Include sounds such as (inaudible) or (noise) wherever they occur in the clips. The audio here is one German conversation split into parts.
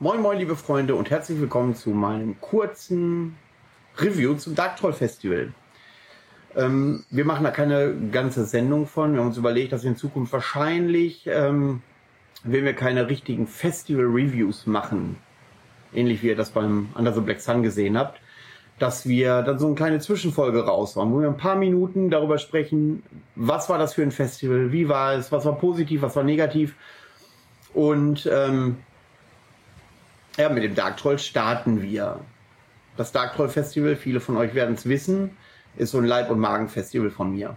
Moin moin liebe Freunde und herzlich willkommen zu meinem kurzen Review zum Dark Troll Festival. Ähm, wir machen da keine ganze Sendung von. Wir haben uns überlegt, dass wir in Zukunft wahrscheinlich, ähm, wenn wir keine richtigen Festival-Reviews machen, ähnlich wie ihr das beim Under the Black Sun gesehen habt, dass wir dann so eine kleine Zwischenfolge raushauen, wo wir ein paar Minuten darüber sprechen, was war das für ein Festival, wie war es, was war positiv, was war negativ. Und ähm, ja, mit dem Dark Troll starten wir. Das Dark Troll Festival, viele von euch werden es wissen, ist so ein Leib- und Magen-Festival von mir.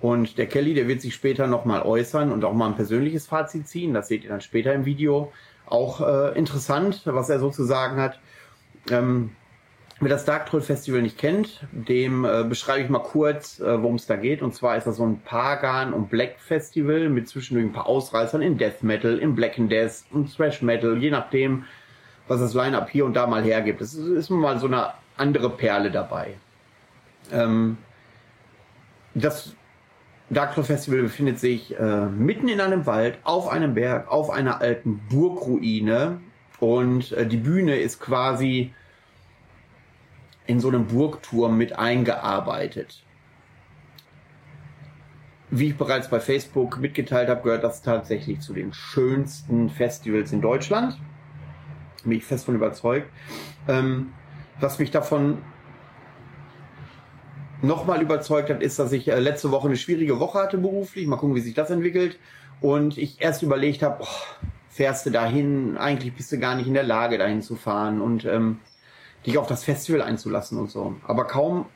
Und der Kelly, der wird sich später nochmal äußern und auch mal ein persönliches Fazit ziehen. Das seht ihr dann später im Video. Auch äh, interessant, was er so zu sagen hat. Ähm, Wer das Dark Troll Festival nicht kennt, dem äh, beschreibe ich mal kurz, äh, worum es da geht. Und zwar ist das so ein Pagan und Black Festival mit zwischendurch ein paar Ausreißern in Death Metal, in Black and Death und Thrash Metal, je nachdem, was das Line-Up hier und da mal hergibt. Es ist mal so eine andere Perle dabei. Ähm, das Dark Troll Festival befindet sich äh, mitten in einem Wald, auf einem Berg, auf einer alten Burgruine. Und äh, die Bühne ist quasi in so einem Burgturm mit eingearbeitet. Wie ich bereits bei Facebook mitgeteilt habe, gehört das tatsächlich zu den schönsten Festivals in Deutschland. Bin ich fest von überzeugt. Ähm, was mich davon nochmal überzeugt hat, ist, dass ich äh, letzte Woche eine schwierige Woche hatte beruflich. Mal gucken, wie sich das entwickelt. Und ich erst überlegt habe, fährst du dahin? Eigentlich bist du gar nicht in der Lage, dahin zu fahren. Und ähm, dich auf das Festival einzulassen und so. Aber kaum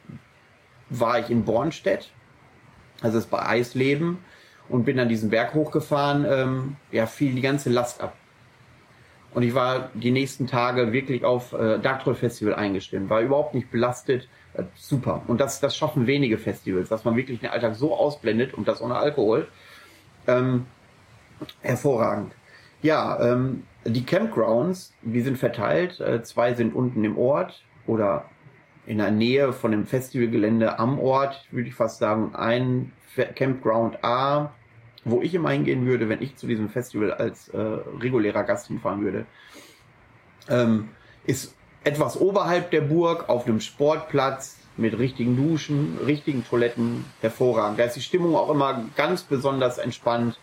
war ich in Bornstedt, also ist bei Eisleben, und bin dann diesen Berg hochgefahren, ähm, ja, fiel die ganze Last ab. Und ich war die nächsten Tage wirklich auf äh, Dark Troll Festival eingestimmt, war überhaupt nicht belastet. Äh, super. Und das, das schaffen wenige Festivals, dass man wirklich den Alltag so ausblendet und das ohne Alkohol. Ähm, hervorragend. Ja, ähm, die Campgrounds, die sind verteilt. Äh, zwei sind unten im Ort oder in der Nähe von dem Festivalgelände am Ort, würde ich fast sagen. Ein Campground A, wo ich immer hingehen würde, wenn ich zu diesem Festival als äh, regulärer Gast hinfahren würde, ähm, ist etwas oberhalb der Burg auf einem Sportplatz mit richtigen Duschen, richtigen Toiletten, hervorragend. Da ist die Stimmung auch immer ganz besonders entspannt.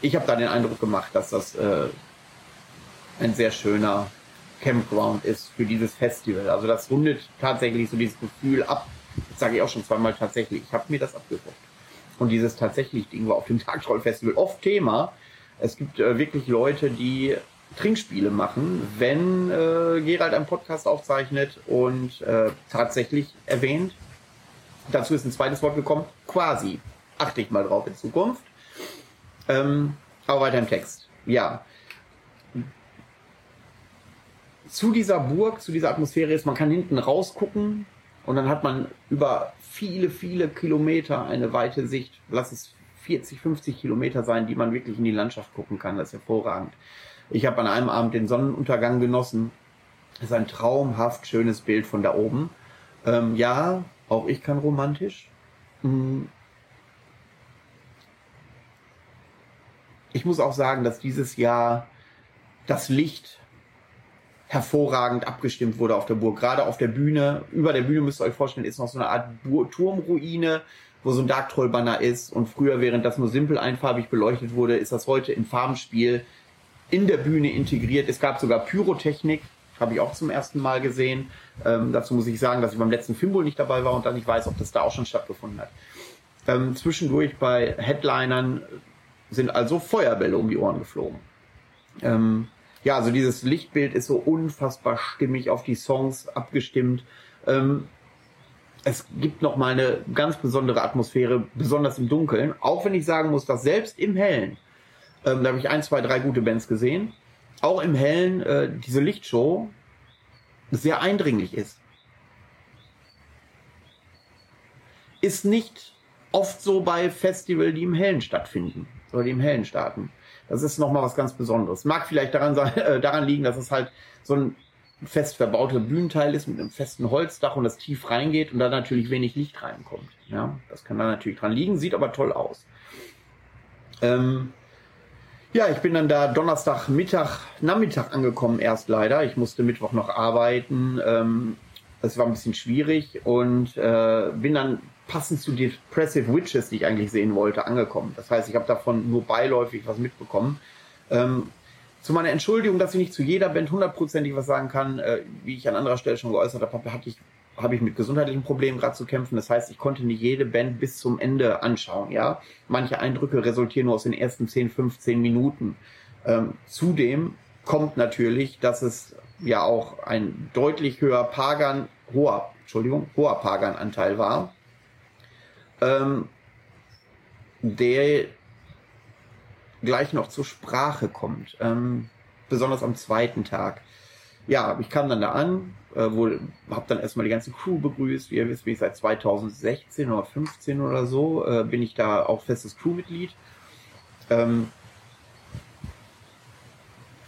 Ich habe da den Eindruck gemacht, dass das äh, ein sehr schöner Campground ist für dieses Festival. Also das rundet tatsächlich so dieses Gefühl ab. Das sage ich auch schon zweimal tatsächlich. Ich habe mir das abgeguckt. Und dieses tatsächlich Ding war auf dem Tagtroll Festival oft Thema. Es gibt äh, wirklich Leute, die Trinkspiele machen, wenn äh, Gerald einen Podcast aufzeichnet und äh, tatsächlich erwähnt. Dazu ist ein zweites Wort gekommen, quasi. Achte ich mal drauf in Zukunft. Ähm, aber weiter im Text. Ja, zu dieser Burg, zu dieser Atmosphäre ist, man kann hinten rausgucken und dann hat man über viele, viele Kilometer eine weite Sicht. Lass es 40, 50 Kilometer sein, die man wirklich in die Landschaft gucken kann. Das ist hervorragend. Ich habe an einem Abend den Sonnenuntergang genossen. Das ist ein traumhaft schönes Bild von da oben. Ähm, ja, auch ich kann romantisch. Hm. Ich muss auch sagen, dass dieses Jahr das Licht hervorragend abgestimmt wurde auf der Burg. Gerade auf der Bühne, über der Bühne müsst ihr euch vorstellen, ist noch so eine Art Turmruine, wo so ein Dark Troll Banner ist. Und früher, während das nur simpel einfarbig beleuchtet wurde, ist das heute im Farbenspiel in der Bühne integriert. Es gab sogar Pyrotechnik, habe ich auch zum ersten Mal gesehen. Ähm, dazu muss ich sagen, dass ich beim letzten Filmbull nicht dabei war und dann nicht weiß, ob das da auch schon stattgefunden hat. Ähm, zwischendurch bei Headlinern sind also Feuerbälle um die Ohren geflogen. Ähm, ja, also dieses Lichtbild ist so unfassbar stimmig auf die Songs abgestimmt. Ähm, es gibt noch mal eine ganz besondere Atmosphäre, besonders im Dunkeln. Auch wenn ich sagen muss, dass selbst im Hellen, ähm, da habe ich ein, zwei, drei gute Bands gesehen, auch im Hellen äh, diese Lichtshow sehr eindringlich ist. Ist nicht oft so bei Festivals, die im Hellen stattfinden oder die im Hellen starten. Das ist nochmal was ganz Besonderes. Mag vielleicht daran, sein, äh, daran liegen, dass es halt so ein fest verbauter Bühnenteil ist mit einem festen Holzdach und das tief reingeht und da natürlich wenig Licht reinkommt. Ja, das kann da natürlich dran liegen, sieht aber toll aus. Ähm, Ja, ich bin dann da Donnerstag Mittag, Nachmittag angekommen erst leider. Ich musste Mittwoch noch arbeiten. Ähm, war ein bisschen schwierig und äh, bin dann passend zu Depressive Witches, die ich eigentlich sehen wollte, angekommen. Das heißt, ich habe davon nur beiläufig was mitbekommen. Ähm, zu meiner Entschuldigung, dass ich nicht zu jeder Band hundertprozentig was sagen kann, äh, wie ich an anderer Stelle schon geäußert habe, hatte ich habe ich mit gesundheitlichen Problemen gerade zu kämpfen. Das heißt, ich konnte nicht jede Band bis zum Ende anschauen. Ja, manche Eindrücke resultieren nur aus den ersten 10, 15 Minuten. Ähm, zudem kommt natürlich, dass es ja auch ein deutlich höher Pagan, hoher, Entschuldigung, hoher Pagan-Anteil war, ähm, der gleich noch zur Sprache kommt, ähm, besonders am zweiten Tag. Ja, ich kam dann da an, äh, habe dann erstmal die ganze Crew begrüßt. Wie ihr wisst, bin ich seit 2016 oder 15 oder so, äh, bin ich da auch festes Crewmitglied. Ähm,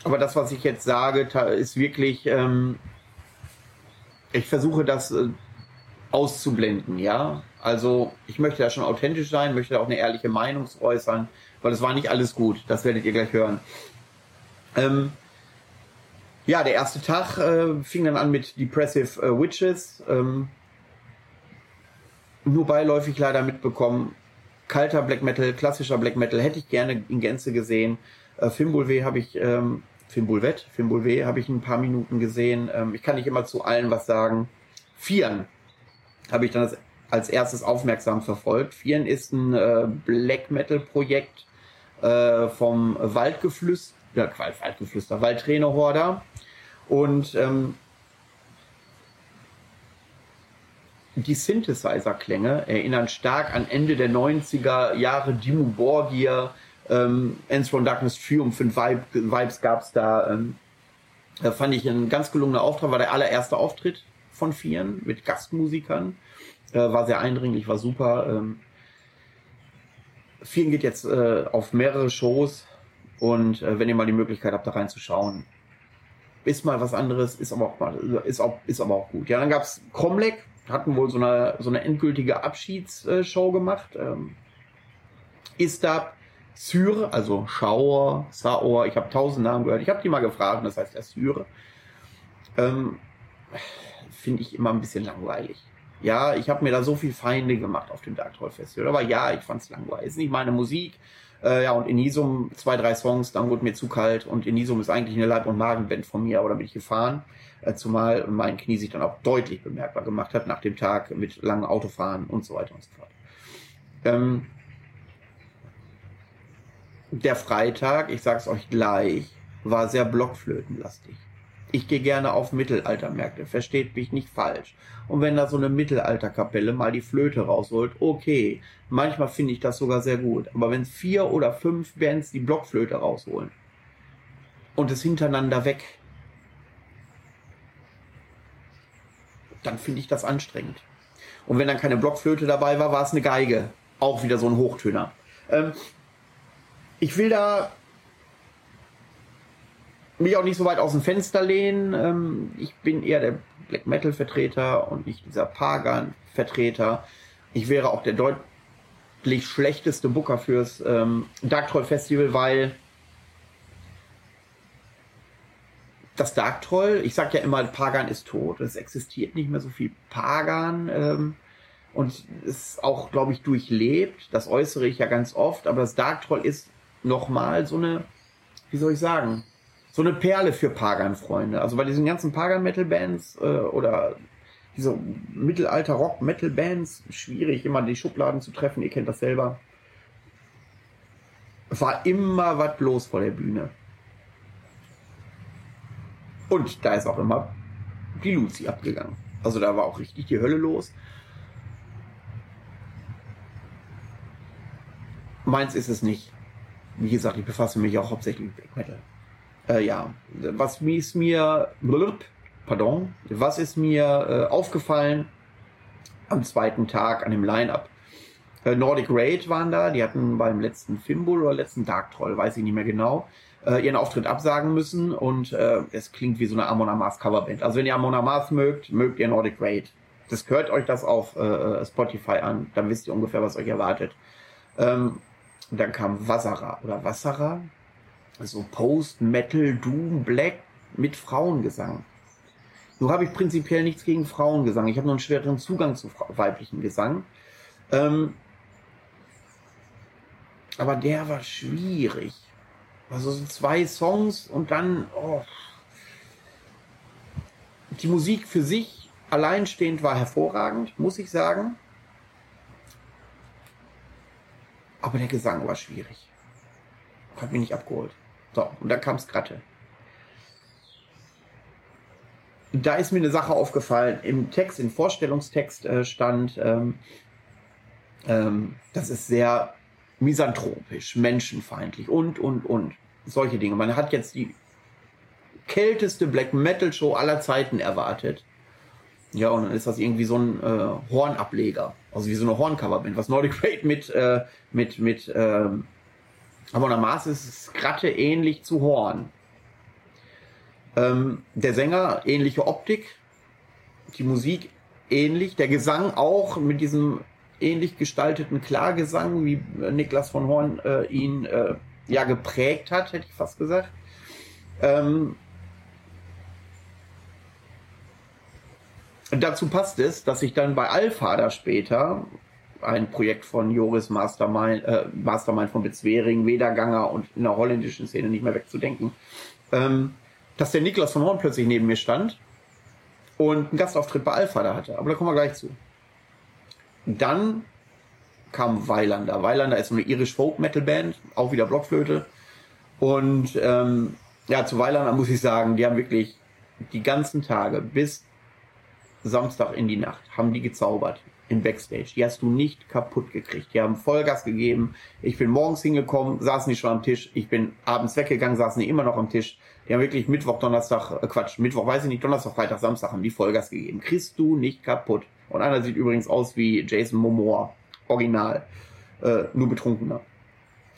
aber das, was ich jetzt sage, ist wirklich, ähm, ich versuche das äh, auszublenden, ja. Also ich möchte da schon authentisch sein, möchte auch eine ehrliche Meinung äußern, weil es war nicht alles gut. Das werdet ihr gleich hören. Ähm, ja, der erste Tag äh, fing dann an mit Depressive äh, Witches. Ähm, nur beiläufig leider mitbekommen. Kalter Black Metal, klassischer Black Metal hätte ich gerne in Gänze gesehen. Äh, Fimbulwe habe ich, ähm, Fimbulvet, Fimbulwe habe ich ein paar Minuten gesehen. Ähm, ich kann nicht immer zu allen was sagen. Vieren habe ich dann als, als erstes aufmerksam verfolgt. Vieren ist ein äh, Black Metal Projekt äh, vom Waldgeflüster, ja, Waldgeflüster, Waldtrainer Horda. Und ähm, die Synthesizer-Klänge erinnern stark an Ende der 90er Jahre Dimmu Borgir, ähm, Ends from Darkness Triumph und Vibe, Vibes gab's da. Ähm, da fand ich ein ganz gelungener Auftritt, war der allererste Auftritt von Vieren mit Gastmusikern. Äh, war sehr eindringlich, war super. Ähm, Vieren geht jetzt äh, auf mehrere Shows und äh, wenn ihr mal die Möglichkeit habt, da reinzuschauen, ist mal was anderes, ist aber auch mal, ist auch, ist aber auch gut. Ja, dann gab's Comlec, hatten wohl so eine, so eine endgültige Abschiedsshow gemacht. Ähm, Istab, Syre, also Schauer, Saor, ich habe tausend Namen gehört. Ich habe die mal gefragt, das heißt der Syre. Ähm, Finde ich immer ein bisschen langweilig. Ja, ich habe mir da so viel Feinde gemacht auf dem Dark Troll Festival. Aber ja, ich fand's langweilig. Ist nicht meine Musik. Äh, ja, und Inisum, zwei, drei Songs, dann wurde mir zu kalt. Und Inisum ist eigentlich eine Leib- und Magenband von mir, aber da bin ich gefahren. Äh, zumal mein Knie sich dann auch deutlich bemerkbar gemacht hat nach dem Tag mit langen Autofahren und so weiter und so fort. Ähm, der Freitag, ich sag's euch gleich, war sehr blockflötenlastig. Ich gehe gerne auf Mittelaltermärkte, versteht mich nicht falsch. Und wenn da so eine Mittelalterkapelle mal die Flöte rausholt, okay. Manchmal finde ich das sogar sehr gut. Aber wenn vier oder fünf Bands die Blockflöte rausholen und es hintereinander weg, dann finde ich das anstrengend. Und wenn dann keine Blockflöte dabei war, war es eine Geige. Auch wieder so ein Hochtöner. Ähm, ich will da mich auch nicht so weit aus dem Fenster lehnen. Ähm, ich bin eher der Black Metal Vertreter und nicht dieser Pagan Vertreter. Ich wäre auch der deutlich schlechteste Booker fürs ähm, Dark Troll Festival, weil das Dark Troll, ich sag ja immer, Pagan ist tot. Es existiert nicht mehr so viel Pagan. Ähm, und ist auch, glaube ich, durchlebt. Das äußere ich ja ganz oft. Aber das Dark Troll ist nochmal so eine, wie soll ich sagen, so eine Perle für Pagan-Freunde. Also bei diesen ganzen Pagan-Metal-Bands äh, oder diese Mittelalter-Rock-Metal-Bands, schwierig immer die Schubladen zu treffen, ihr kennt das selber. War immer was los vor der Bühne. Und da ist auch immer die Lucy abgegangen. Also da war auch richtig die Hölle los. Meins ist es nicht. Wie gesagt, ich befasse mich auch hauptsächlich mit Black Metal. Äh, ja, was ist mir, pardon, was ist mir äh, aufgefallen am zweiten Tag an dem Line-Up? Äh, Nordic Raid waren da, die hatten beim letzten Fimbul oder letzten Dark Troll, weiß ich nicht mehr genau, äh, ihren Auftritt absagen müssen und äh, es klingt wie so eine Amon Amarth Coverband. Also wenn ihr Amon Amarth mögt, mögt ihr Nordic Raid. Das hört euch das auf äh, Spotify an, dann wisst ihr ungefähr, was euch erwartet. Ähm, dann kam Wasara oder Wassara, so Post-Metal, Doom, Black mit Frauengesang. Nur habe ich prinzipiell nichts gegen Frauengesang. Ich habe nur einen schwereren Zugang zu weiblichen Gesang. Ähm, aber der war schwierig. Also so zwei Songs und dann oh. die Musik für sich alleinstehend war hervorragend, muss ich sagen. Aber der Gesang war schwierig. Hat mich nicht abgeholt. So, und dann kam Skratte. Da ist mir eine Sache aufgefallen. Im Text, im Vorstellungstext äh, stand, ähm, ähm, das ist sehr misanthropisch, menschenfeindlich und, und, und. Solche Dinge. Man hat jetzt die kälteste Black Metal Show aller Zeiten erwartet. Ja, und dann ist das irgendwie so ein äh, Hornableger. Also wie so eine Horncoverband, was Nordic Raid mit, äh, mit, mit, ähm, aber Maß ist es Kratte ähnlich zu Horn. Ähm, der Sänger ähnliche Optik, die Musik ähnlich, der Gesang auch mit diesem ähnlich gestalteten Klargesang, wie Niklas von Horn äh, ihn äh, ja geprägt hat, hätte ich fast gesagt. Ähm, dazu passt es, dass ich dann bei Alpha da später ein Projekt von Joris Mastermind, äh, Mastermind von Bezwering, Wederganger und in der holländischen Szene nicht mehr wegzudenken, ähm, dass der Niklas von Horn plötzlich neben mir stand und einen Gastauftritt bei Alpha da hatte. Aber da kommen wir gleich zu. Dann kam Weilander. Weilander ist eine irisch Folk Metal Band, auch wieder Blockflöte. Und ähm, ja, zu Weilander muss ich sagen, die haben wirklich die ganzen Tage bis Samstag in die Nacht haben die gezaubert im Backstage. Die hast du nicht kaputt gekriegt. Die haben Vollgas gegeben. Ich bin morgens hingekommen, saßen die schon am Tisch. Ich bin abends weggegangen, saßen die immer noch am Tisch. Die haben wirklich Mittwoch, Donnerstag, äh Quatsch, Mittwoch, weiß ich nicht, Donnerstag, Freitag, Samstag haben die Vollgas gegeben. Kriegst du nicht kaputt. Und einer sieht übrigens aus wie Jason Momoa. Original. Äh, nur betrunkener.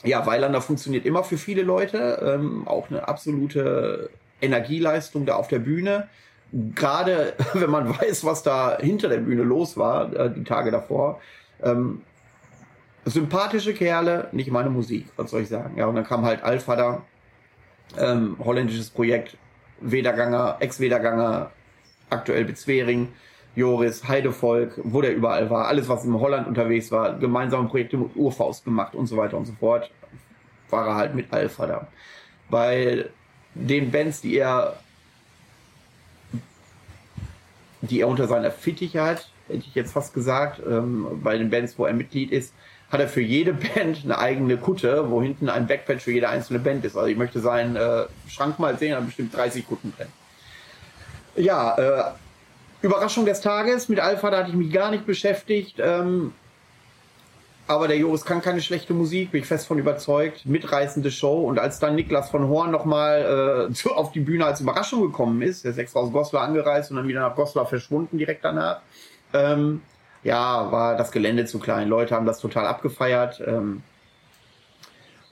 Ja, Weilander funktioniert immer für viele Leute. Ähm, auch eine absolute Energieleistung da auf der Bühne. Gerade (laughs) wenn man weiß, was da hinter der Bühne los war, äh, die Tage davor. Ähm, sympathische Kerle, nicht meine Musik, was soll ich sagen. Ja, und dann kam halt Alpha da, ähm, holländisches Projekt, Wederganger, Ex-Wederganger, aktuell Bezwering. Joris, Heidevolk, wo der überall war, alles, was in Holland unterwegs war, gemeinsame Projekte mit Urfaust gemacht und so weiter und so fort, war er halt mit Alpha da. Bei den Bands, die er, die er unter seiner Fittiche hat, hätte ich jetzt fast gesagt, ähm, bei den Bands, wo er Mitglied ist, hat er für jede Band eine eigene Kutte, wo hinten ein Backpatch für jede einzelne Band ist. Also ich möchte seinen äh, Schrank mal sehen, hat bestimmt 30 Kutten drin. Ja, äh, Überraschung des Tages. Mit Alpha, da hatte ich mich gar nicht beschäftigt. Ähm, aber der Joris kann keine schlechte Musik, bin ich fest von überzeugt. Mitreißende Show. Und als dann Niklas von Horn nochmal äh, auf die Bühne als Überraschung gekommen ist, der ist extra aus Goslar angereist und dann wieder nach Goslar verschwunden direkt danach, ähm, ja, war das Gelände zu klein. Leute haben das total abgefeiert. Ähm,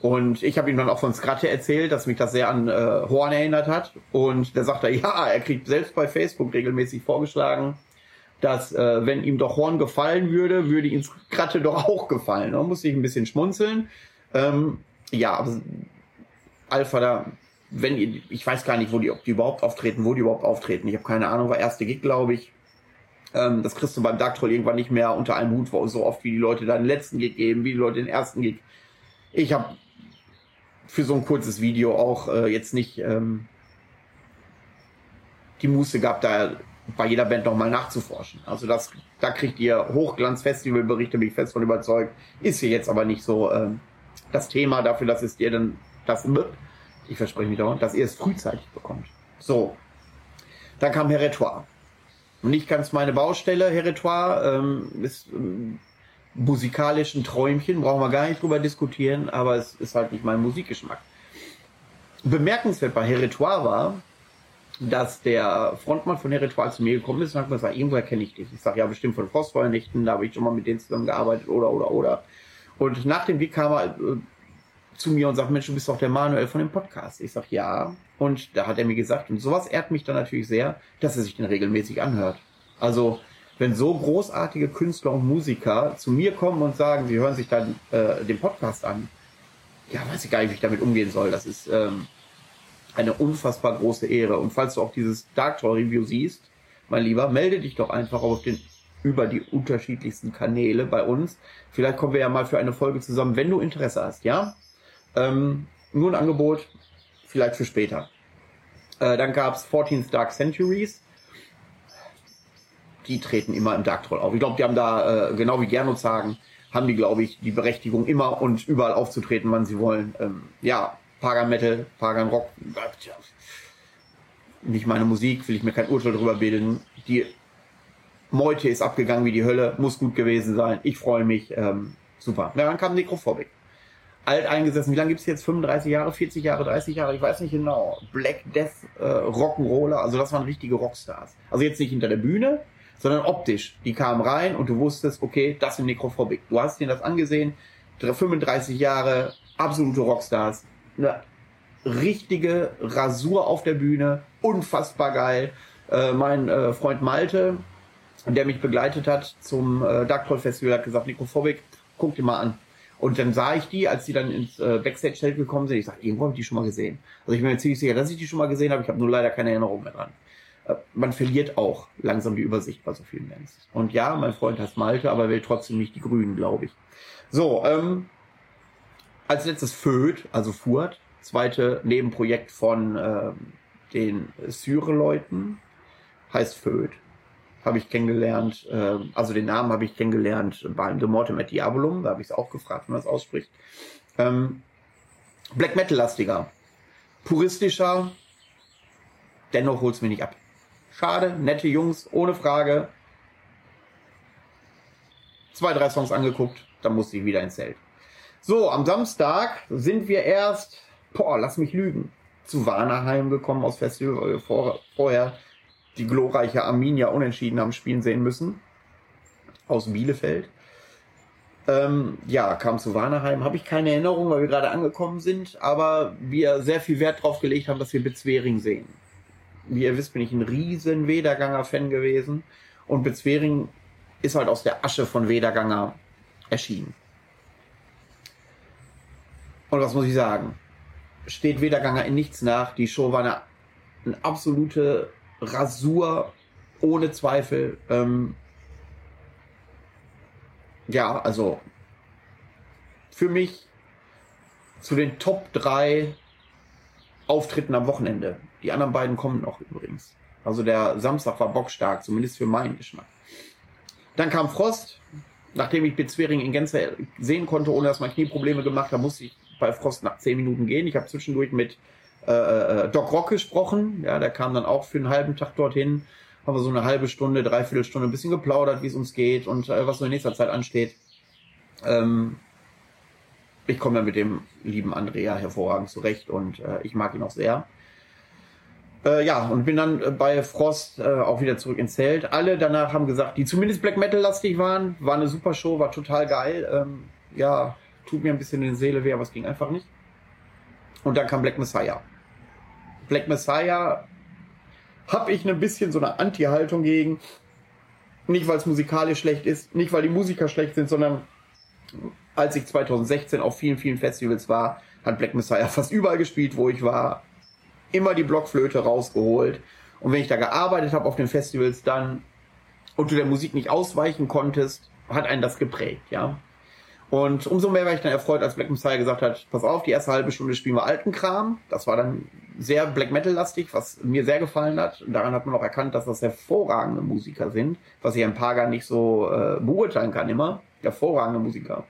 und ich habe ihm dann auch von Skratte erzählt, dass mich das sehr an äh, Horn erinnert hat. Und der sagte, ja, er kriegt selbst bei Facebook regelmäßig vorgeschlagen, dass äh, wenn ihm doch Horn gefallen würde, würde ihm Skratte doch auch gefallen. Da musste ich ein bisschen schmunzeln. Ähm, ja, Alpha da, wenn ihr, ich weiß gar nicht, wo die, ob die überhaupt auftreten, wo die überhaupt auftreten. Ich habe keine Ahnung, war erste Gig, glaube ich. Ähm, das kriegst du beim Dark Troll irgendwann nicht mehr unter einem Hut, so oft wie die Leute da den letzten Gig geben, wie die Leute den ersten Gig. Ich habe für so ein kurzes Video auch äh, jetzt nicht ähm, die Muße gehabt, da bei jeder Band nochmal nachzuforschen. Also das, da kriegt ihr Hochglanz-Festivalberichte, bin ich fest von überzeugt. Ist hier jetzt aber nicht so ähm, das Thema dafür, dass es ihr dann das ich verspreche mich dauernd, dass ihr es frühzeitig bekommt. So. Dann kam Heretoire. Nicht ganz meine Baustelle, Heretoire. Ähm, ist ähm, musikalischen Träumchen, brauchen wir gar nicht drüber diskutieren, aber es ist halt nicht mein Musikgeschmack. Bemerkenswert bei Heritoire war, dass der Frontmann von Heritoire zu mir gekommen ist und hat gesagt, irgendwoher kenne ich dich. Ich sage, ja, bestimmt von Frostfeuernächten, da habe ich schon mal mit denen zusammengearbeitet oder, oder, oder. Und nach dem Weg kam er äh, zu mir und sagt, Mensch, du bist doch der Manuel von dem Podcast. Ich sage, ja. Und da hat er mir gesagt, und sowas ehrt mich dann natürlich sehr, dass er sich den regelmäßig anhört. Also, wenn so großartige Künstler und Musiker zu mir kommen und sagen, sie hören sich dann äh, den Podcast an, ja, weiß ich gar nicht, wie ich damit umgehen soll. Das ist ähm, eine unfassbar große Ehre. Und falls du auch dieses Dark Tour Review siehst, mein Lieber, melde dich doch einfach auf den über die unterschiedlichsten Kanäle bei uns. Vielleicht kommen wir ja mal für eine Folge zusammen, wenn du Interesse hast, ja? Ähm, nur ein Angebot, vielleicht für später. Äh, dann gab's 14th Dark Centuries. Die treten immer im Dark Troll auf. Ich glaube, die haben da, äh, genau wie Gernot sagen, haben die, glaube ich, die Berechtigung, immer und überall aufzutreten, wann sie wollen. Ähm, ja, Pagan Metal, Pagan Rock, nicht meine Musik, will ich mir kein Urteil darüber bilden. Die Meute ist abgegangen wie die Hölle, muss gut gewesen sein. Ich freue mich. Ähm, super. Ja, dann kam Necrophobic. Alt eingesessen. Wie lange gibt's jetzt? 35 Jahre, 40 Jahre, 30 Jahre? Ich weiß nicht genau. Black Death äh, Rock'n'Roller. Also das waren richtige Rockstars. Also jetzt nicht hinter der Bühne, sondern optisch. Die kamen rein und du wusstest, okay, das sind Necrophobic. Du hast dir das angesehen. 35 Jahre, absolute Rockstars. Eine richtige Rasur auf der Bühne. Unfassbar geil. Äh, mein äh, Freund Malte, der mich begleitet hat zum äh, Dark Troll Festival, hat gesagt, Necrophobic, guck dir mal an. Und dann sah ich die, als die dann ins äh, Backstage-Zelt gekommen sind. Ich sagte, irgendwo habe ich die schon mal gesehen. Also ich bin mir ziemlich sicher, dass ich die schon mal gesehen habe. Ich habe nur leider keine Erinnerung mehr dran. Äh, man verliert auch langsam die Übersicht bei so vielen Bands. Und ja, mein Freund heißt Malte, aber will trotzdem nicht die Grünen, glaube ich. So, ähm, als letztes Föd, also Furt, zweite Nebenprojekt von ähm, den Syre-Leuten, heißt Föd habe ich kennengelernt, äh, also den Namen habe ich kennengelernt beim The Mortem Diabolum, da habe ich es auch gefragt, wie man es ausspricht. Ähm, Black Metal-lastiger, puristischer, dennoch holt es mir nicht ab. Schade, nette Jungs, ohne Frage. Zwei, drei Songs angeguckt, dann musste ich wieder ins Zelt. So, am Samstag sind wir erst, boah, lass mich lügen, zu Warnerheim gekommen aus Festival, weil wir vor, vorher die glorreiche Arminia unentschieden haben spielen sehen müssen. Aus Bielefeld. Ähm, ja, kam zu Warnerheim. Habe ich keine Erinnerung, weil wir gerade angekommen sind, aber wir sehr viel Wert drauf gelegt haben, dass wir Bezwering sehen. Wie ihr wisst, bin ich ein riesen Wederganger-Fan gewesen. Und Bezwering ist halt aus der Asche von Wederganger erschienen. Und was muss ich sagen? Steht Wederganger in nichts nach. Die Show war eine, eine absolute Rasur ohne Zweifel. Ähm, ja, also für mich zu den Top 3 Auftritten am Wochenende. Die anderen beiden kommen noch übrigens. Also der Samstag war bockstark, zumindest für meinen Geschmack. Dann kam Frost. Nachdem ich Bezwering in Gänze sehen konnte, ohne dass mein Knie Probleme gemacht hat, musste ich bei Frost nach 10 Minuten gehen. Ich habe zwischendurch mit äh, äh, Doc Rock gesprochen. Ja, der kam dann auch für einen halben Tag dorthin. Haben wir so eine halbe Stunde, dreiviertel Stunde ein bisschen geplaudert, wie es uns geht und äh, was so in nächster Zeit ansteht. Ähm, ich komme ja mit dem lieben Andrea hervorragend zurecht und äh, ich mag ihn auch sehr. Äh, ja, und bin dann äh, bei Frost äh, auch wieder zurück ins Zelt. Alle danach haben gesagt, die zumindest Black Metal lastig waren. War eine super Show, war total geil. Ähm, ja, tut mir ein bisschen in die Seele weh, aber es ging einfach nicht. Und dann kam Black Messiah. Black Messiah habe ich ein bisschen so eine Anti-Haltung gegen. Nicht, weil es musikalisch schlecht ist, nicht, weil die Musiker schlecht sind, sondern als ich 2016 auf vielen, vielen Festivals war, hat Black Messiah (laughs) fast überall gespielt, wo ich war. Immer die Blockflöte rausgeholt. Und wenn ich da gearbeitet habe auf den Festivals, dann und du der Musik nicht ausweichen konntest, hat einen das geprägt, ja. Und umso mehr war ich dann erfreut, als Black Messiah gesagt hat, pass auf, die erste halbe Stunde spielen wir alten Kram. Das war dann sehr Black Metal-lastig, was mir sehr gefallen hat. Daran hat man auch erkannt, dass das hervorragende Musiker sind, was ich ein paar gar nicht so äh, beurteilen kann immer. Hervorragende Musiker.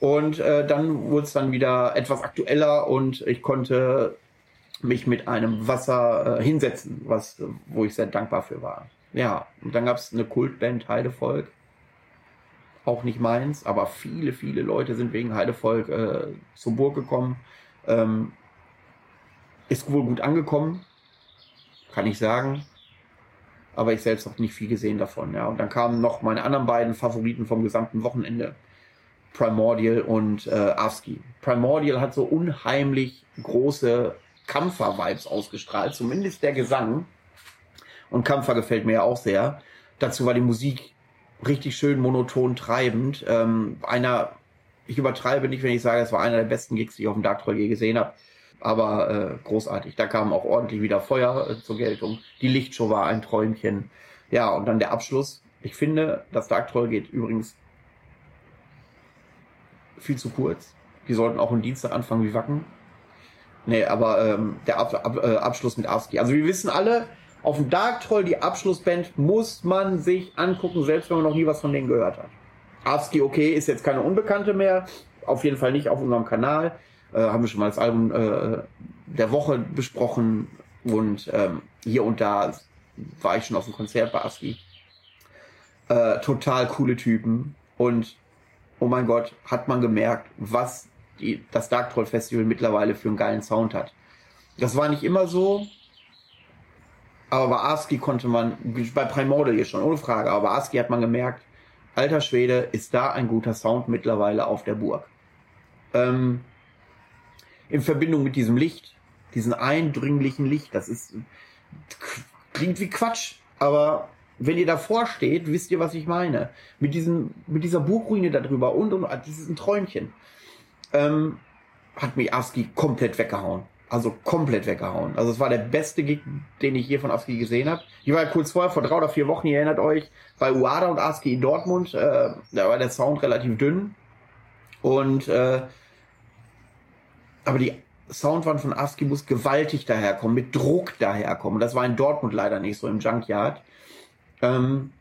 Und äh, dann wurde es dann wieder etwas aktueller und ich konnte mich mit einem Wasser äh, hinsetzen, was, wo ich sehr dankbar für war. Ja, und dann gab es eine Kultband Heidevolk auch nicht meins, aber viele, viele Leute sind wegen Heidevolk äh, zur Burg gekommen. Ähm, ist wohl gut angekommen, kann ich sagen. Aber ich selbst habe nicht viel gesehen davon. Ja. Und dann kamen noch meine anderen beiden Favoriten vom gesamten Wochenende. Primordial und äh, Avski. Primordial hat so unheimlich große Kampfer-Vibes ausgestrahlt, zumindest der Gesang. Und Kampfer gefällt mir ja auch sehr. Dazu war die Musik richtig schön monoton treibend. Ähm, einer ich übertreibe nicht, wenn ich sage, es war einer der besten Gigs, die ich auf dem Dark Troll je gesehen habe. Aber äh, großartig. Da kam auch ordentlich wieder Feuer äh, zur Geltung. Die Lichtshow war ein Träumchen. Ja, und dann der Abschluss. Ich finde, das Dark Troll geht übrigens viel zu kurz. Die sollten auch am Dienstag anfangen wie Wacken. Nee, aber ähm, der Ab Ab äh, Abschluss mit Avski. Also wir wissen alle, auf dem Dark Troll, die Abschlussband, muss man sich angucken, selbst wenn man noch nie was von denen gehört hat. Avski, okay, ist jetzt keine Unbekannte mehr. Auf jeden Fall nicht auf unserem Kanal. Äh, haben wir schon mal das Album äh, der Woche besprochen. Und ähm, hier und da war ich schon auf dem Konzert bei Avski. Äh, total coole Typen. Und oh mein Gott, hat man gemerkt, was die, das Dark Troll Festival mittlerweile für einen geilen Sound hat. Das war nicht immer so, aber bei ASCII konnte man, bei Primordial hier schon, ohne Frage, aber bei ASCII hat man gemerkt, alter Schwede, ist da ein guter Sound mittlerweile auf der Burg. Ähm, in Verbindung mit diesem Licht, diesen eindringlichen Licht, das ist, klingt wie Quatsch, aber wenn ihr davor steht, wisst ihr, was ich meine. Mit diesem, mit dieser Burgruine darüber und, und, dieses ein Träumchen. Ähm, hat mich Avski komplett weggehauen. Also komplett weggehauen. Also es war der beste Gig, den ich je von Avski gesehen habe. Ich war ja kurz vorher, vor drei oder vier Wochen, ihr erinnert euch, bei Uada und Avski in Dortmund. Äh, da war der Sound relativ dünn. Und äh, aber die Soundwand von Avski muss gewaltig daherkommen, mit Druck daherkommen. Das war in Dortmund leider nicht so im Junkyard. Ähm,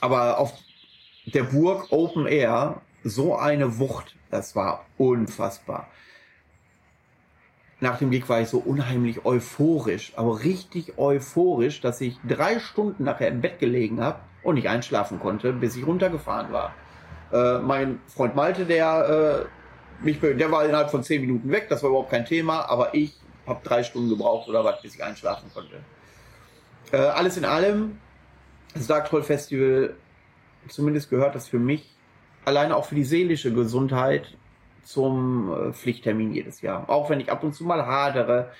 aber auf der Burg Open Air so eine Wucht, das war unfassbar. Nach dem Gig war ich so unheimlich euphorisch, aber richtig euphorisch, dass ich drei Stunden nachher im Bett gelegen habe und nicht einschlafen konnte, bis ich runtergefahren war. Äh, mein Freund Malte, der äh, mich, der war innerhalb von zehn Minuten weg, das war überhaupt kein Thema, aber ich habe drei Stunden gebraucht oder was, bis ich einschlafen konnte. Äh, alles in allem, das Dark Troll Festival, zumindest gehört das für mich, alleine auch für die seelische Gesundheit, zum äh, Pflichttermin jedes Jahr. Auch wenn ich ab und zu mal hadere.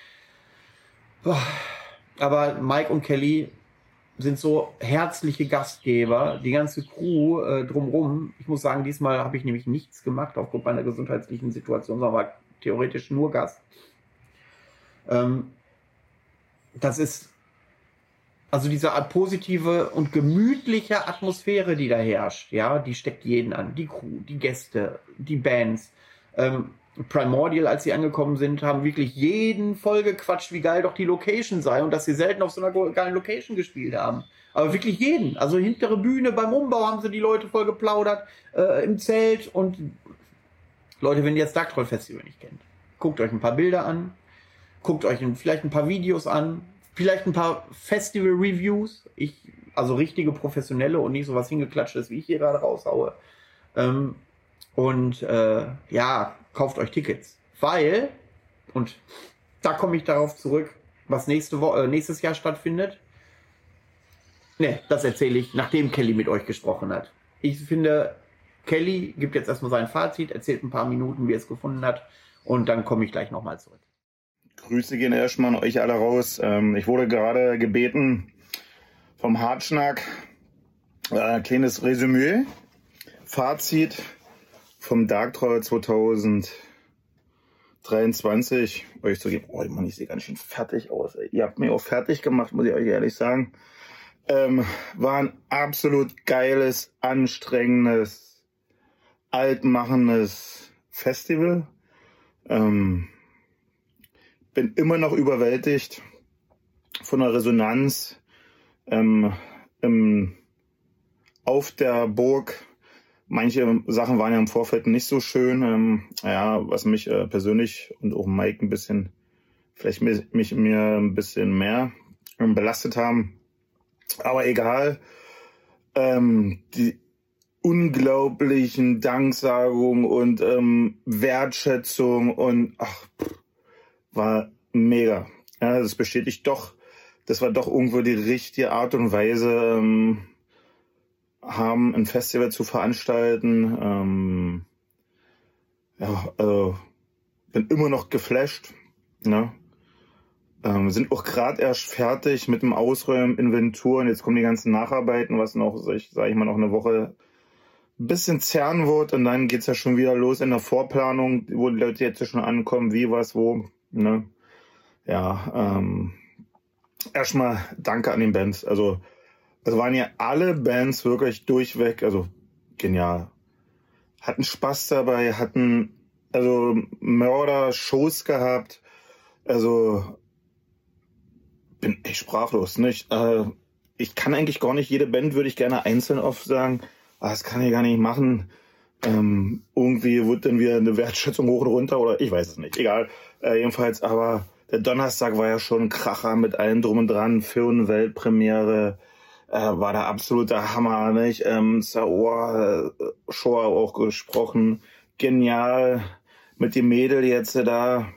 Aber Mike und Kelly sind so herzliche Gastgeber, die ganze Crew äh, drumrum. Ich muss sagen, diesmal habe ich nämlich nichts gemacht aufgrund meiner gesundheitlichen Situation, sondern war theoretisch nur Gast. Ähm, das ist also diese positive und gemütliche Atmosphäre, die da herrscht, ja, die steckt jeden an. Die Crew, die Gäste, die Bands. Ähm, Primordial, als sie angekommen sind, haben wirklich jeden voll gequatscht, wie geil doch die Location sei und dass sie selten auf so einer geilen Location gespielt haben. Aber wirklich jeden. Also hintere Bühne beim Umbau haben sie die Leute voll geplaudert, äh, im Zelt und Leute, wenn ihr das Dark Troll Festival nicht kennt, guckt euch ein paar Bilder an, guckt euch vielleicht ein paar Videos an, vielleicht ein paar Festival-Reviews. Ich, also richtige professionelle und nicht so was hingeklatschtes, wie ich hier gerade raushaue. Ähm, und äh, ja, kauft euch Tickets. Weil, und da komme ich darauf zurück, was nächste Woche, äh, nächstes Jahr stattfindet. Ne, das erzähle ich, nachdem Kelly mit euch gesprochen hat. Ich finde, Kelly gibt jetzt erstmal sein Fazit, erzählt ein paar Minuten, wie er es gefunden hat. Und dann komme ich gleich nochmal zurück. Grüße gehen erstmal an euch alle raus. Ähm, ich wurde gerade gebeten vom Hartschnack, äh, kleines Resümee, Fazit vom Dark Troll 2023 euch zu geben. Oh Mann, ich sehe ganz schön fertig aus. Ey. Ihr habt mich auch fertig gemacht, muss ich euch ehrlich sagen. Ähm, war ein absolut geiles, anstrengendes, altmachendes Festival. Ähm, bin immer noch überwältigt von der Resonanz ähm, im, auf der Burg. Manche Sachen waren ja im Vorfeld nicht so schön. Ähm, ja, was mich äh, persönlich und auch Mike ein bisschen, vielleicht mich, mich mir ein bisschen mehr ähm, belastet haben. Aber egal. Ähm, die unglaublichen Danksagungen und ähm, Wertschätzung und ach, war mega. Ja, das bestätigt doch, das war doch irgendwo die richtige Art und Weise, ähm, haben ein Festival zu veranstalten. Ähm, ja, also bin immer noch geflasht. Ne? Ähm, sind auch gerade erst fertig mit dem Ausräumen, Inventur und jetzt kommen die ganzen Nacharbeiten, was noch, ich, sag ich mal, noch eine Woche bisschen zerren wird und dann geht's ja schon wieder los in der Vorplanung, wo die Leute jetzt schon ankommen, wie, was, wo. Ne? Ja, ähm, erstmal danke an den Bands. Also es waren ja alle Bands wirklich durchweg, also genial. Hatten Spaß dabei, hatten also Mörder-Shows gehabt. Also bin echt sprachlos, nicht? Äh, ich kann eigentlich gar nicht, jede Band würde ich gerne einzeln oft sagen, ah, das kann ich gar nicht machen. Ähm, irgendwie wird dann wieder eine Wertschätzung hoch und runter oder ich weiß es nicht. Egal. Äh, jedenfalls, aber der Donnerstag war ja schon ein Kracher mit allen drum und dran. Für Weltpremiere äh, war der absolute Hammer, nicht? Ähm, Saor äh, Show auch gesprochen. Genial. Mit dem Mädel jetzt da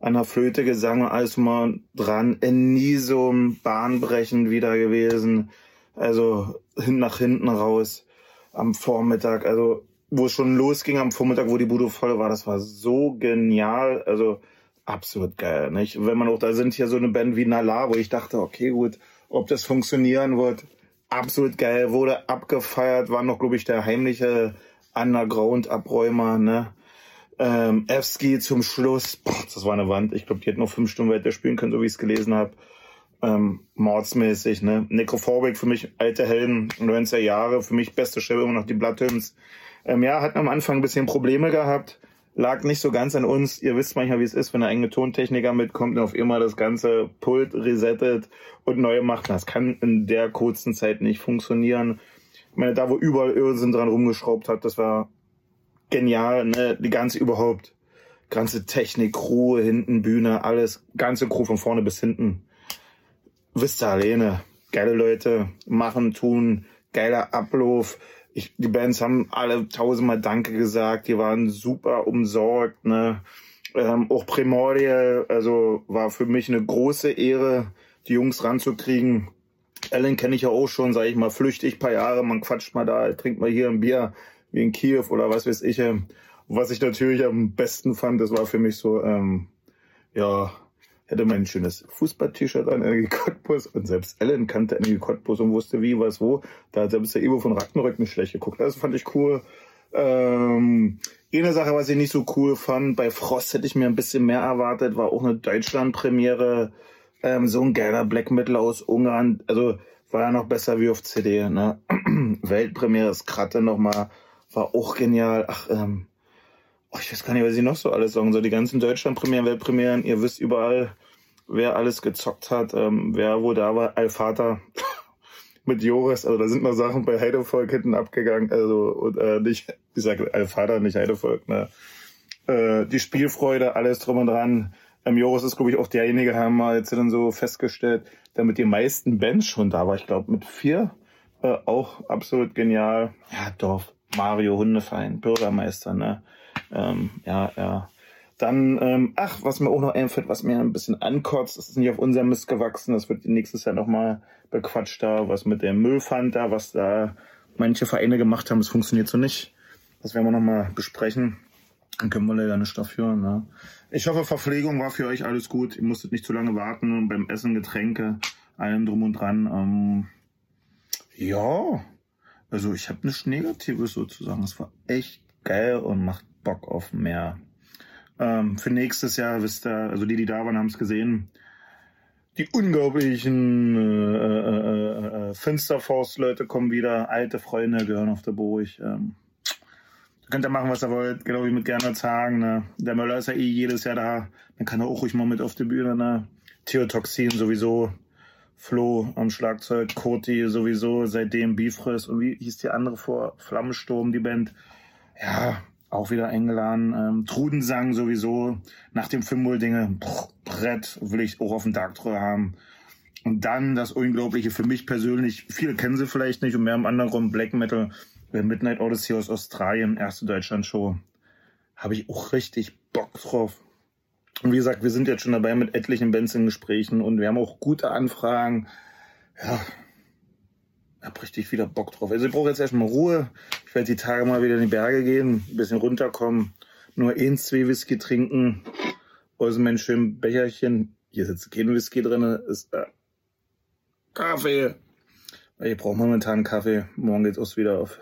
an der Flöte gesang und alles mal dran. Nie so bahnbrechend wieder gewesen. Also hin nach hinten raus am Vormittag. Also wo es schon losging am Vormittag, wo die Bude voll war, das war so genial. Also absolut geil, nicht? Wenn man auch da sind hier so eine Band wie Nala, wo ich dachte, okay, gut, ob das funktionieren wird, absolut geil, wurde abgefeiert, war noch, glaube ich, der heimliche Underground-Abräumer, ne? Ähm, Evski zum Schluss, boah, das war eine Wand. Ich glaube, die hätten noch fünf Stunden weiter spielen können, so wie ich es gelesen habe. Ähm, mordsmäßig, ne? Necrophobic für mich alte Helden, 90er Jahre, für mich beste Show immer noch die Bloodhymns. Ähm, ja, hatten am Anfang ein bisschen Probleme gehabt lag nicht so ganz an uns. Ihr wisst manchmal, wie es ist, wenn ein eigene Tontechniker mitkommt und auf immer das ganze Pult resettet und neu macht. Das kann in der kurzen Zeit nicht funktionieren. Ich meine, da wo überall Irrsinn dran rumgeschraubt hat, das war genial, ne? Die ganze überhaupt. Ganze Technik, Ruhe, hinten, Bühne, alles, ganze Crew von vorne bis hinten. Wisst ihr alleine. Geile Leute, machen, tun, geiler Ablauf ich, die Bands haben alle tausendmal Danke gesagt, die waren super umsorgt, ne. Ähm, auch Primordial, also war für mich eine große Ehre, die Jungs ranzukriegen. Ellen kenne ich ja auch schon, sage ich mal, flüchtig paar Jahre, man quatscht mal da, trinkt mal hier ein Bier, wie in Kiew oder was weiß ich. Was ich natürlich am besten fand, das war für mich so, ähm, ja, hätte mein schönes Fußball-T-Shirt an Energie Cottbus und selbst Ellen kannte Energie Cottbus und wusste wie, was, wo. Da hat selbst der Ivo von Ragnarök nicht schlecht geguckt. Das fand ich cool. Ähm, eine Sache, was ich nicht so cool fand, bei Frost hätte ich mir ein bisschen mehr erwartet, war auch eine Deutschland-Premiere. Ähm, so ein geiler Black Metal aus Ungarn. Also war ja noch besser wie auf CD. Ne? (clears throat) Weltpremiere, das Kratte nochmal, war auch genial. Ach, ähm, oh, ich weiß gar nicht, was ich noch so alles sagen soll. Die ganzen Deutschland-Premieren, Weltpremieren, ihr wisst überall, wer alles gezockt hat, ähm, wer wo da war. Alfata (laughs) mit Joris, also da sind noch Sachen bei Heidevolk hinten abgegangen, also und, äh, nicht, ich sage Alfata, nicht Heidevolk, ne. Äh, die Spielfreude, alles drum und dran. Ähm, Joris ist, glaube ich, auch derjenige, haben wir jetzt dann so festgestellt, der mit den meisten Bands schon da war. Ich glaube, mit vier äh, auch absolut genial. Ja, Dorf, Mario, Hundefein, Bürgermeister, ne? Ähm, ja, ja. Dann, ähm, ach, was mir auch noch einfällt, was mir ein bisschen ankotzt, das ist nicht auf unserem Mist gewachsen, das wird nächstes Jahr nochmal bequatscht da, was mit dem Müllpfand da, was da manche Vereine gemacht haben, das funktioniert so nicht. Das werden wir nochmal besprechen. Dann können wir leider nicht dafür. Ne? Ich hoffe, Verpflegung war für euch alles gut. Ihr musstet nicht zu lange warten beim Essen, Getränke, allem drum und dran. Ähm, ja, also ich habe nichts Negatives sozusagen. Es war echt geil und macht Bock auf mehr. Ähm, für nächstes Jahr wisst ihr, also die, die da waren, haben es gesehen. Die unglaublichen äh, äh, äh, Finsterforce-Leute kommen wieder. Alte Freunde gehören auf der Burg. Ähm, könnt ihr machen, was ihr wollt, genau wie mit Gernot sagen. Ne? Der Möller ist ja eh jedes Jahr da. Dann kann er auch ruhig mal mit auf die Bühne. Ne? Theotoxin sowieso. Flo am Schlagzeug, Koti sowieso, seitdem Bifris und wie hieß die andere vor? Flammensturm, die Band. Ja, auch wieder eingeladen. Ähm, Trudensang sowieso nach dem Fimbul-Dinge. Brett will ich auch auf dem Dark Troll haben. Und dann das Unglaubliche für mich persönlich, viele kennen sie vielleicht nicht und mehr im anderen Black Metal, Midnight Odyssey aus Australien, erste Deutschland-Show. Habe ich auch richtig Bock drauf. Und wie gesagt, wir sind jetzt schon dabei mit etlichen Bands in Gesprächen und wir haben auch gute Anfragen. Ja, hab richtig wieder Bock drauf. Also ich brauche jetzt erstmal Ruhe. Ich werde die Tage mal wieder in die Berge gehen, ein bisschen runterkommen, nur ein, zwei Whisky trinken, aus meinem schönen Becherchen. Hier sitzt kein Whisky drin, ist äh, Kaffee. Ich brauche momentan Kaffee. Morgen geht's auch wieder auf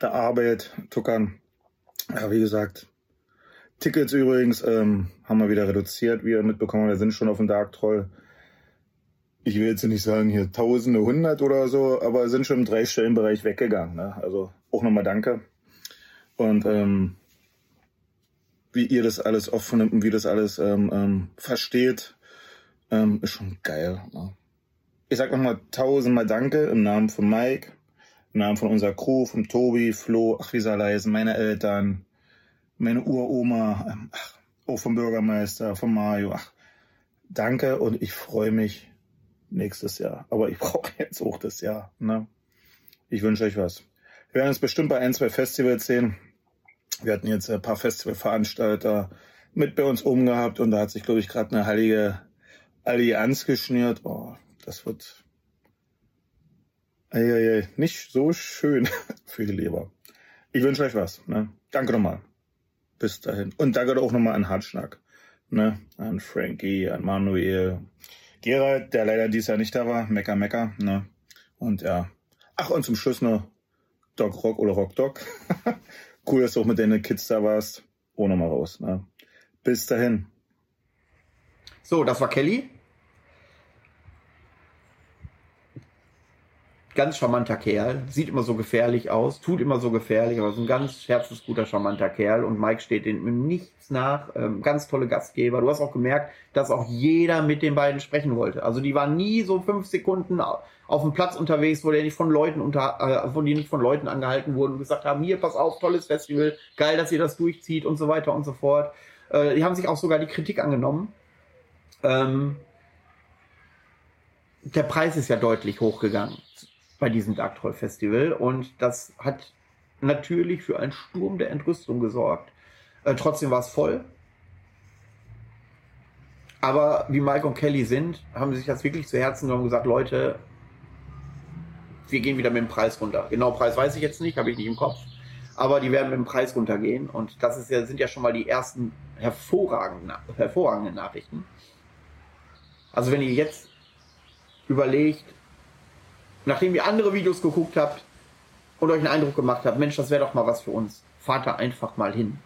der Arbeit tuckern. Ja, wie gesagt, Tickets übrigens ähm, haben wir wieder reduziert, wie ihr mitbekommen Wir sind schon auf dem Dark Troll. Ich will jetzt nicht sagen hier Tausende, Hundert oder so, aber sind schon im Dreistellenbereich weggegangen. Ne? Also auch nochmal Danke. Und ähm, wie ihr das alles aufnimmt und wie das alles ähm, ähm, versteht, ähm, ist schon geil. Ne? Ich sag nochmal tausendmal Danke im Namen von Mike, im Namen von unserer Crew, von Tobi, Flo, ach wie soll leisen, meine Eltern, meine Uroma, ähm, ach, auch vom Bürgermeister, von Mario. Ach, danke und ich freue mich nächstes Jahr. Aber ich (laughs) brauche jetzt auch das Jahr. Ne? Ich wünsche euch was. Wir werden uns bestimmt bei ein, zwei Festivals sehen. Wir hatten jetzt ein paar Festivalveranstalter mit bei uns oben gehabt und da hat sich, glaube ich, gerade eine heilige Allianz geschnürt. Oh, das wird ei, nicht so schön (laughs) für die Leber. Ich wünsche euch was. Ne? Danke nochmal. Bis dahin. Und danke auch nochmal an Hartschnack. Ne? An Frankie, an Manuel. Gerald, der leider dieses Jahr nicht da war. Mecker, Mecker. Ne? Und ja. Ach, und zum Schluss noch Doc Rock oder Rock Doc. (laughs) cool, dass du auch mit deinen Kids da warst. Oh, nochmal raus. Ne? Bis dahin. So, das war Kelly. Ganz charmanter Kerl, sieht immer so gefährlich aus, tut immer so gefährlich, aber ist ein ganz herzensguter, charmanter Kerl und Mike steht dem nichts nach, ähm, ganz tolle Gastgeber. Du hast auch gemerkt, dass auch jeder mit den beiden sprechen wollte. Also die waren nie so fünf Sekunden auf dem Platz unterwegs, wo der nicht von Leuten unter, äh, wo die nicht von Leuten angehalten wurden und gesagt haben, hier, pass auf, tolles Festival, geil, dass ihr das durchzieht und so weiter und so fort. Äh, die haben sich auch sogar die Kritik angenommen. Ähm, der Preis ist ja deutlich hochgegangen bei diesem Dark Troll Festival und das hat natürlich für einen Sturm der Entrüstung gesorgt. Äh, trotzdem war es voll. Aber wie Mike und Kelly sind, haben sie sich das wirklich zu Herzen genommen und gesagt, Leute, wir gehen wieder mit dem Preis runter. Genau Preis weiß ich jetzt nicht, habe ich nicht im Kopf. Aber die werden mit dem Preis runtergehen. Und das ist ja, sind ja schon mal die ersten hervorragenden, hervorragenden Nachrichten. Also wenn ihr jetzt überlegt, nachdem ihr andere Videos geguckt habt und euch einen Eindruck gemacht habt, Mensch, das wäre doch mal was für uns. Fahrt da einfach mal hin.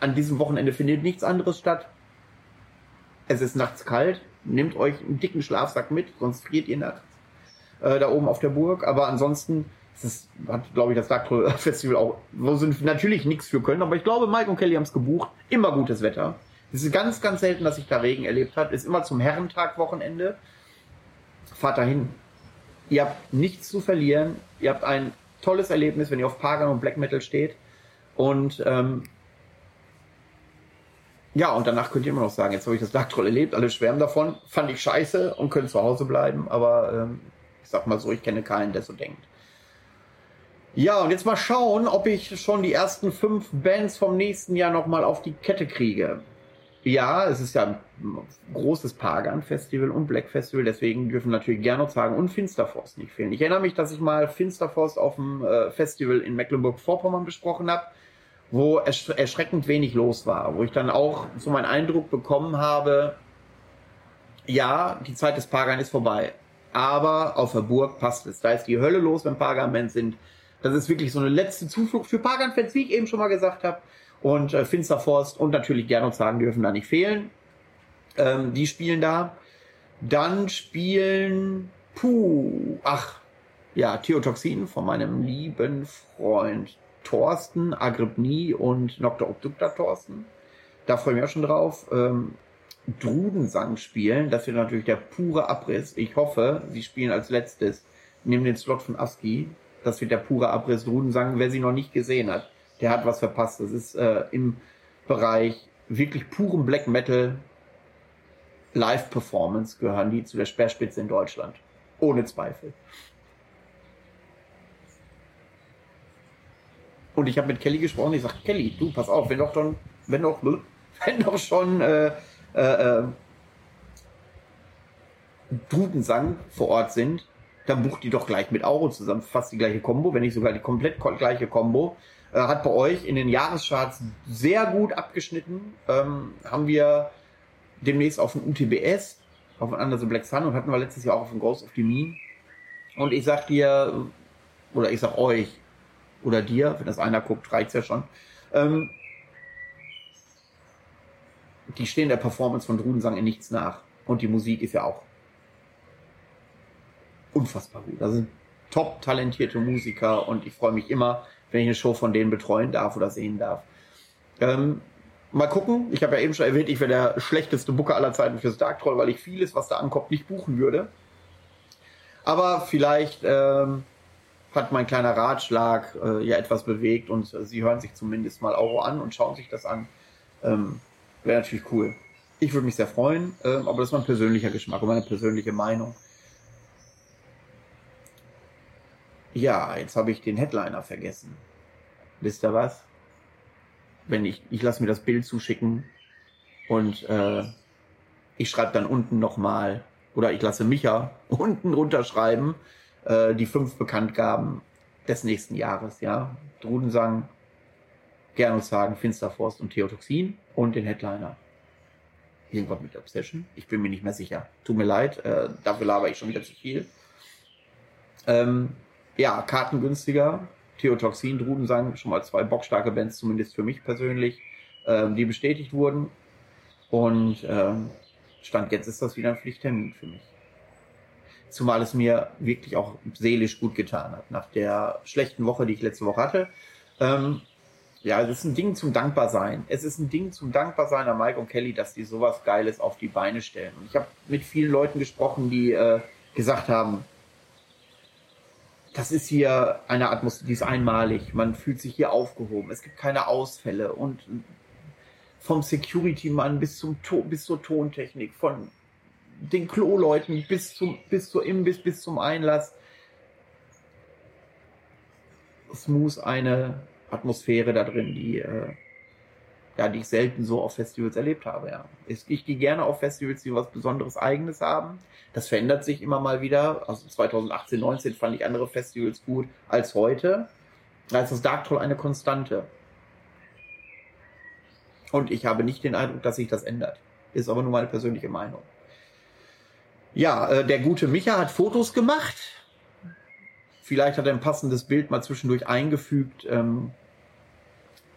An diesem Wochenende findet nichts anderes statt. Es ist nachts kalt. Nehmt euch einen dicken Schlafsack mit, sonst friert ihr nachts äh, da oben auf der Burg. Aber ansonsten das hat, glaube ich, das Dark Festival auch, wo sie natürlich nichts für können. Aber ich glaube, Mike und Kelly haben es gebucht. Immer gutes Wetter. Es ist ganz, ganz selten, dass sich da Regen erlebt hat. Ist immer zum Herrentag Wochenende. Fahrt dahin ihr habt nichts zu verlieren. Ihr habt ein tolles Erlebnis, wenn ihr auf Pagan und Black Metal steht. Und ähm, ja, und danach könnt ihr immer noch sagen, jetzt habe ich das Dark Troll erlebt, alle schwärmen davon, fand ich scheiße und können zu Hause bleiben, aber ähm, ich sag mal so, ich kenne keinen, der so denkt. Ja, und jetzt mal schauen, ob ich schon die ersten fünf Bands vom nächsten Jahr nochmal auf die Kette kriege. Ja, es ist ja ein großes Pagan-Festival und Black Festival, deswegen dürfen natürlich Gernot sagen und Finsterforst nicht fehlen. Ich erinnere mich, dass ich mal Finsterforst auf dem äh, Festival in Mecklenburg-Vorpommern besprochen habe, wo ersch erschreckend wenig los war, wo ich dann auch so meinen Eindruck bekommen habe, ja, die Zeit des Pagan ist vorbei, aber auf der Burg passt es. Da ist die Hölle los, wenn Pagan-Bands sind. Das ist wirklich so eine letzte Zuflucht für Pagan-Fans, wie ich eben schon mal gesagt habe und äh, Finsterforst und natürlich Gernot sagen dürfen da nicht fehlen. Ähm, die spielen da. Dann spielen, puh, ach, ja, Theotoxin von meinem lieben Freund Thorsten, Agrippni und Nocta Obducta Thorsten. Da freue ich mich auch schon drauf. Ähm, Drudensang spielen, das wird natürlich der pure Abriss. Ich hoffe, sie spielen als letztes, nehmen den Slot von ASCII. Das wird der pure Abriss Drudensang, wer sie noch nicht gesehen hat der hat was verpasst. Das ist äh, im Bereich wirklich purem Black Metal Live-Performance gehören die zu der Speerspitze in Deutschland. Ohne Zweifel. Und ich habe mit Kelly gesprochen. Ich sage, Kelly, du, pass auf, wenn doch schon, wenn doch, (laughs) wenn doch schon äh, äh, äh, Dudensang vor Ort sind, dann bucht die doch gleich mit Auro zusammen. Fast die gleiche Combo, wenn nicht sogar die komplett gleiche Combo. Äh, hat bei euch in den Jahrescharts sehr gut abgeschnitten. Ähm, haben wir demnächst auf dem UTBS, auf dem Under Black Sun und hatten wir letztes Jahr auch auf dem Ghost of the Mean. Und ich sag dir, oder ich sag euch, oder dir, wenn das einer guckt, reicht's ja schon. Ähm, die stehen der Performance von Drudensang in nichts nach. Und die Musik ist ja auch unfassbar gut. Das sind top talentierte Musiker und ich freue mich immer, wenn ich eine Show von denen betreuen darf oder sehen darf. Ähm, mal gucken. Ich habe ja eben schon erwähnt, ich wäre der schlechteste Booker aller Zeiten fürs Dark Troll, weil ich vieles, was da ankommt, nicht buchen würde. Aber vielleicht ähm, hat mein kleiner Ratschlag äh, ja etwas bewegt und äh, sie hören sich zumindest mal Euro an und schauen sich das an. Ähm, Wäre natürlich cool. Ich würde mich sehr freuen, ähm, aber das ist mein persönlicher Geschmack und meine persönliche Meinung. Ja, jetzt habe ich den Headliner vergessen. Wisst ihr was? Wenn ich, ich lasse mir das Bild zuschicken und äh, ich schreibe dann unten nochmal, oder ich lasse Micha (laughs) unten runterschreiben, äh, die fünf Bekanntgaben des nächsten Jahres, ja. Drudensang, Gernushagen, Finsterforst und Theotoxin und den Headliner. Irgendwas mit Obsession? Ich bin mir nicht mehr sicher. Tut mir leid, äh, dafür laber ich schon wieder zu viel. Ähm, ja, Karten günstiger. Theotoxin, Drudensang, schon mal zwei bockstarke Bands, zumindest für mich persönlich, ähm, die bestätigt wurden. Und ähm, Stand jetzt ist das wieder ein Pflichttermin für mich. Zumal es mir wirklich auch seelisch gut getan hat. Nach der schlechten Woche, die ich letzte Woche hatte. Ähm, ja, es ist ein Ding zum Dankbarsein. Es ist ein Ding zum Dankbarsein an Mike und Kelly, dass die sowas Geiles auf die Beine stellen. Und ich habe mit vielen Leuten gesprochen, die äh, gesagt haben, das ist hier eine Atmosphäre, die ist einmalig. Man fühlt sich hier aufgehoben. Es gibt keine Ausfälle. Und vom Security-Mann bis, bis zur Tontechnik, von den Klo-Leuten bis, zum, bis zur Imbiss, bis zum Einlass. Smooth eine Atmosphäre da drin, die äh, ja, die ich selten so auf Festivals erlebt habe, ja. Ich, ich gehe gerne auf Festivals, die was Besonderes Eigenes haben. Das verändert sich immer mal wieder. Also 2018, 19 fand ich andere Festivals gut als heute. Da ist das Dark Troll eine Konstante. Und ich habe nicht den Eindruck, dass sich das ändert. Ist aber nur meine persönliche Meinung. Ja, äh, der gute Micha hat Fotos gemacht. Vielleicht hat er ein passendes Bild mal zwischendurch eingefügt. Ähm,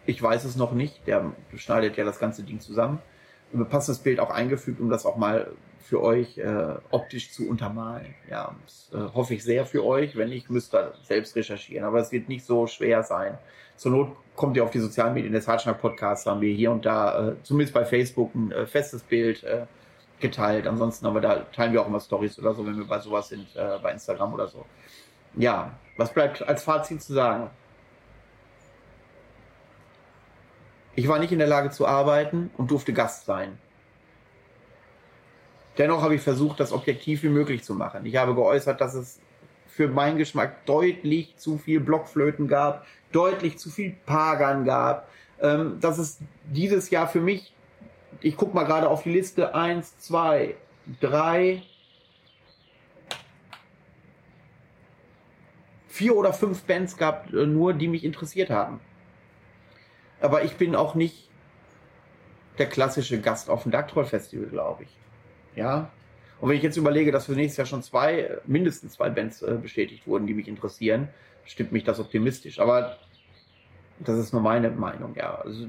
ich weiß es noch nicht. Der schneidet ja das ganze Ding zusammen. Ein passendes Bild auch eingefügt, um das auch mal für euch äh, optisch zu untermalen. Ja, das äh, hoffe ich sehr für euch. Wenn nicht, müsst ihr selbst recherchieren. Aber es wird nicht so schwer sein. Zur Not kommt ihr auf die sozialen Medien des Hartschnack Podcasts, haben wir hier und da, äh, zumindest bei Facebook, ein äh, festes Bild äh, geteilt. Ansonsten aber da teilen wir auch immer Stories oder so, wenn wir bei sowas sind, äh, bei Instagram oder so. Ja, was bleibt als Fazit zu sagen? Ich war nicht in der Lage zu arbeiten und durfte Gast sein. Dennoch habe ich versucht, das objektiv wie möglich zu machen. Ich habe geäußert, dass es für meinen Geschmack deutlich zu viel Blockflöten gab, deutlich zu viel Pagan gab, ähm, dass es dieses Jahr für mich, ich gucke mal gerade auf die Liste, eins, zwei, drei, vier oder fünf Bands gab äh, nur, die mich interessiert haben. Aber ich bin auch nicht der klassische Gast auf dem Darktroll Festival, glaube ich. Ja. Und wenn ich jetzt überlege, dass für nächstes Jahr schon zwei, mindestens zwei Bands äh, bestätigt wurden, die mich interessieren, stimmt mich das optimistisch. Aber das ist nur meine Meinung, ja. Also,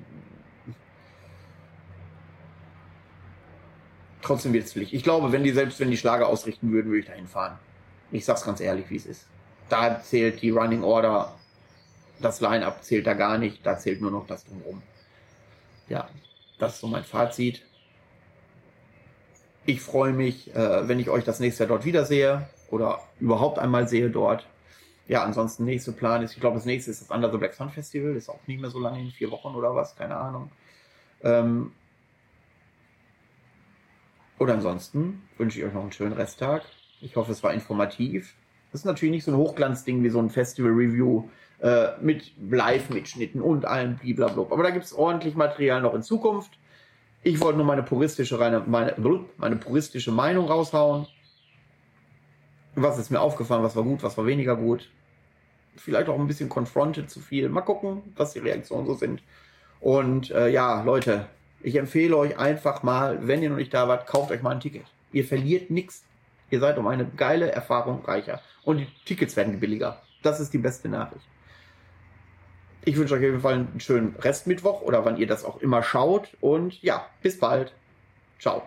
trotzdem wird es Pflicht. Ich glaube, wenn die selbst wenn die Schlager ausrichten würden, würde ich dahin fahren. Ich sag's ganz ehrlich, wie es ist. Da zählt die Running Order das Line-Up zählt da gar nicht, da zählt nur noch das drumherum. Ja, das ist so mein Fazit. Ich freue mich, äh, wenn ich euch das nächste Jahr dort wiedersehe oder überhaupt einmal sehe dort. Ja, ansonsten nächste Plan ist, ich glaube, das nächste ist das Under the Black Sun Festival, ist auch nicht mehr so lange in vier Wochen oder was, keine Ahnung. Ähm, oder ansonsten wünsche ich euch noch einen schönen Resttag. Ich hoffe, es war informativ. Das ist natürlich nicht so ein Hochglanzding wie so ein Festival-Review äh, mit Live-Mitschnitten und allem blablabla. Aber da gibt es ordentlich Material noch in Zukunft. Ich wollte nur meine puristische, reine, meine, meine puristische Meinung raushauen. Was ist mir aufgefallen, was war gut, was war weniger gut. Vielleicht auch ein bisschen confronted zu viel. Mal gucken, was die Reaktionen so sind. Und äh, ja, Leute, ich empfehle euch einfach mal, wenn ihr noch nicht da wart, kauft euch mal ein Ticket. Ihr verliert nichts. Ihr seid um eine geile Erfahrung reicher. Und die Tickets werden billiger. Das ist die beste Nachricht. Ich wünsche euch auf jeden Fall einen schönen Restmittwoch oder wann ihr das auch immer schaut. Und ja, bis bald. Ciao.